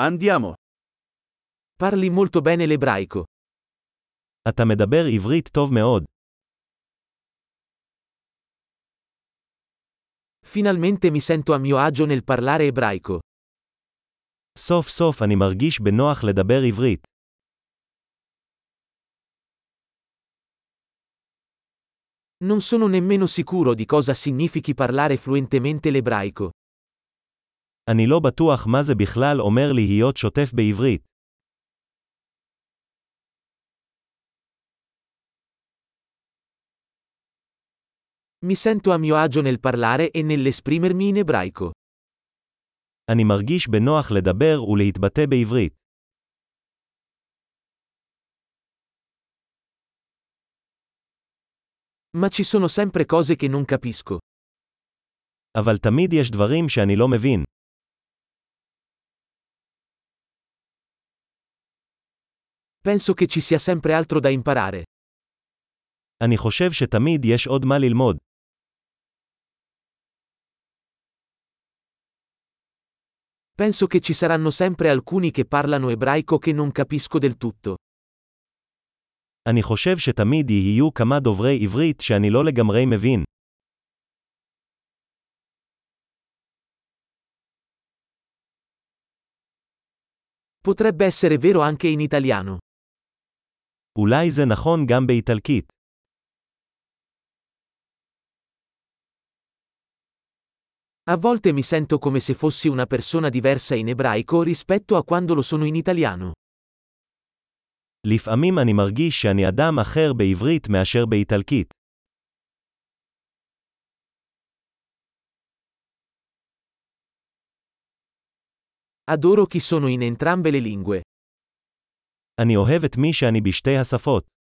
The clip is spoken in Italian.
Andiamo. Parli molto bene l'ebraico. אתה מדבר עברית טוב מאוד. Finalmente mi sento a mio agio nel parlare ebraico. סוף סוף אני מרגיש בנוח לדבר עברית. Non sono nemmeno sicuro di cosa significhi parlare fluentemente l'ebraico. אני לא בטוח מה זה בכלל אומר להיות שוטף בעברית. Mi sento a mio agio nel parlare e nell'esprimermi in ebraico. אני מרגיש בנוח לדבר ולהתבטא בעברית. Ma ci sono sempre cose che non capisco. אבל תמיד יש דברים שאני לא מבין. Penso che ci sia sempre altro da imparare. אני חושב שתמיד יש עוד מה ללמוד. Penso che ci saranno sempre alcuni che parlano ebraico che non capisco del tutto. אני חושב שתמיד יהיו כמה דוברי עברית שאני לא לגמרי מבין. Potrebbe essere vero anche in italiano. אולי זה נכון גם באיטלקית. A volte mi sento come se fossi una persona diversa in ebraico rispetto a quando lo sono in italiano. לפעמים אני מרגיש שאני אדם אחר בעברית מאשר באיטלקית. Adoro chi sono in entrambe le lingue. אני אוהב את מי שאני בשתי השפות.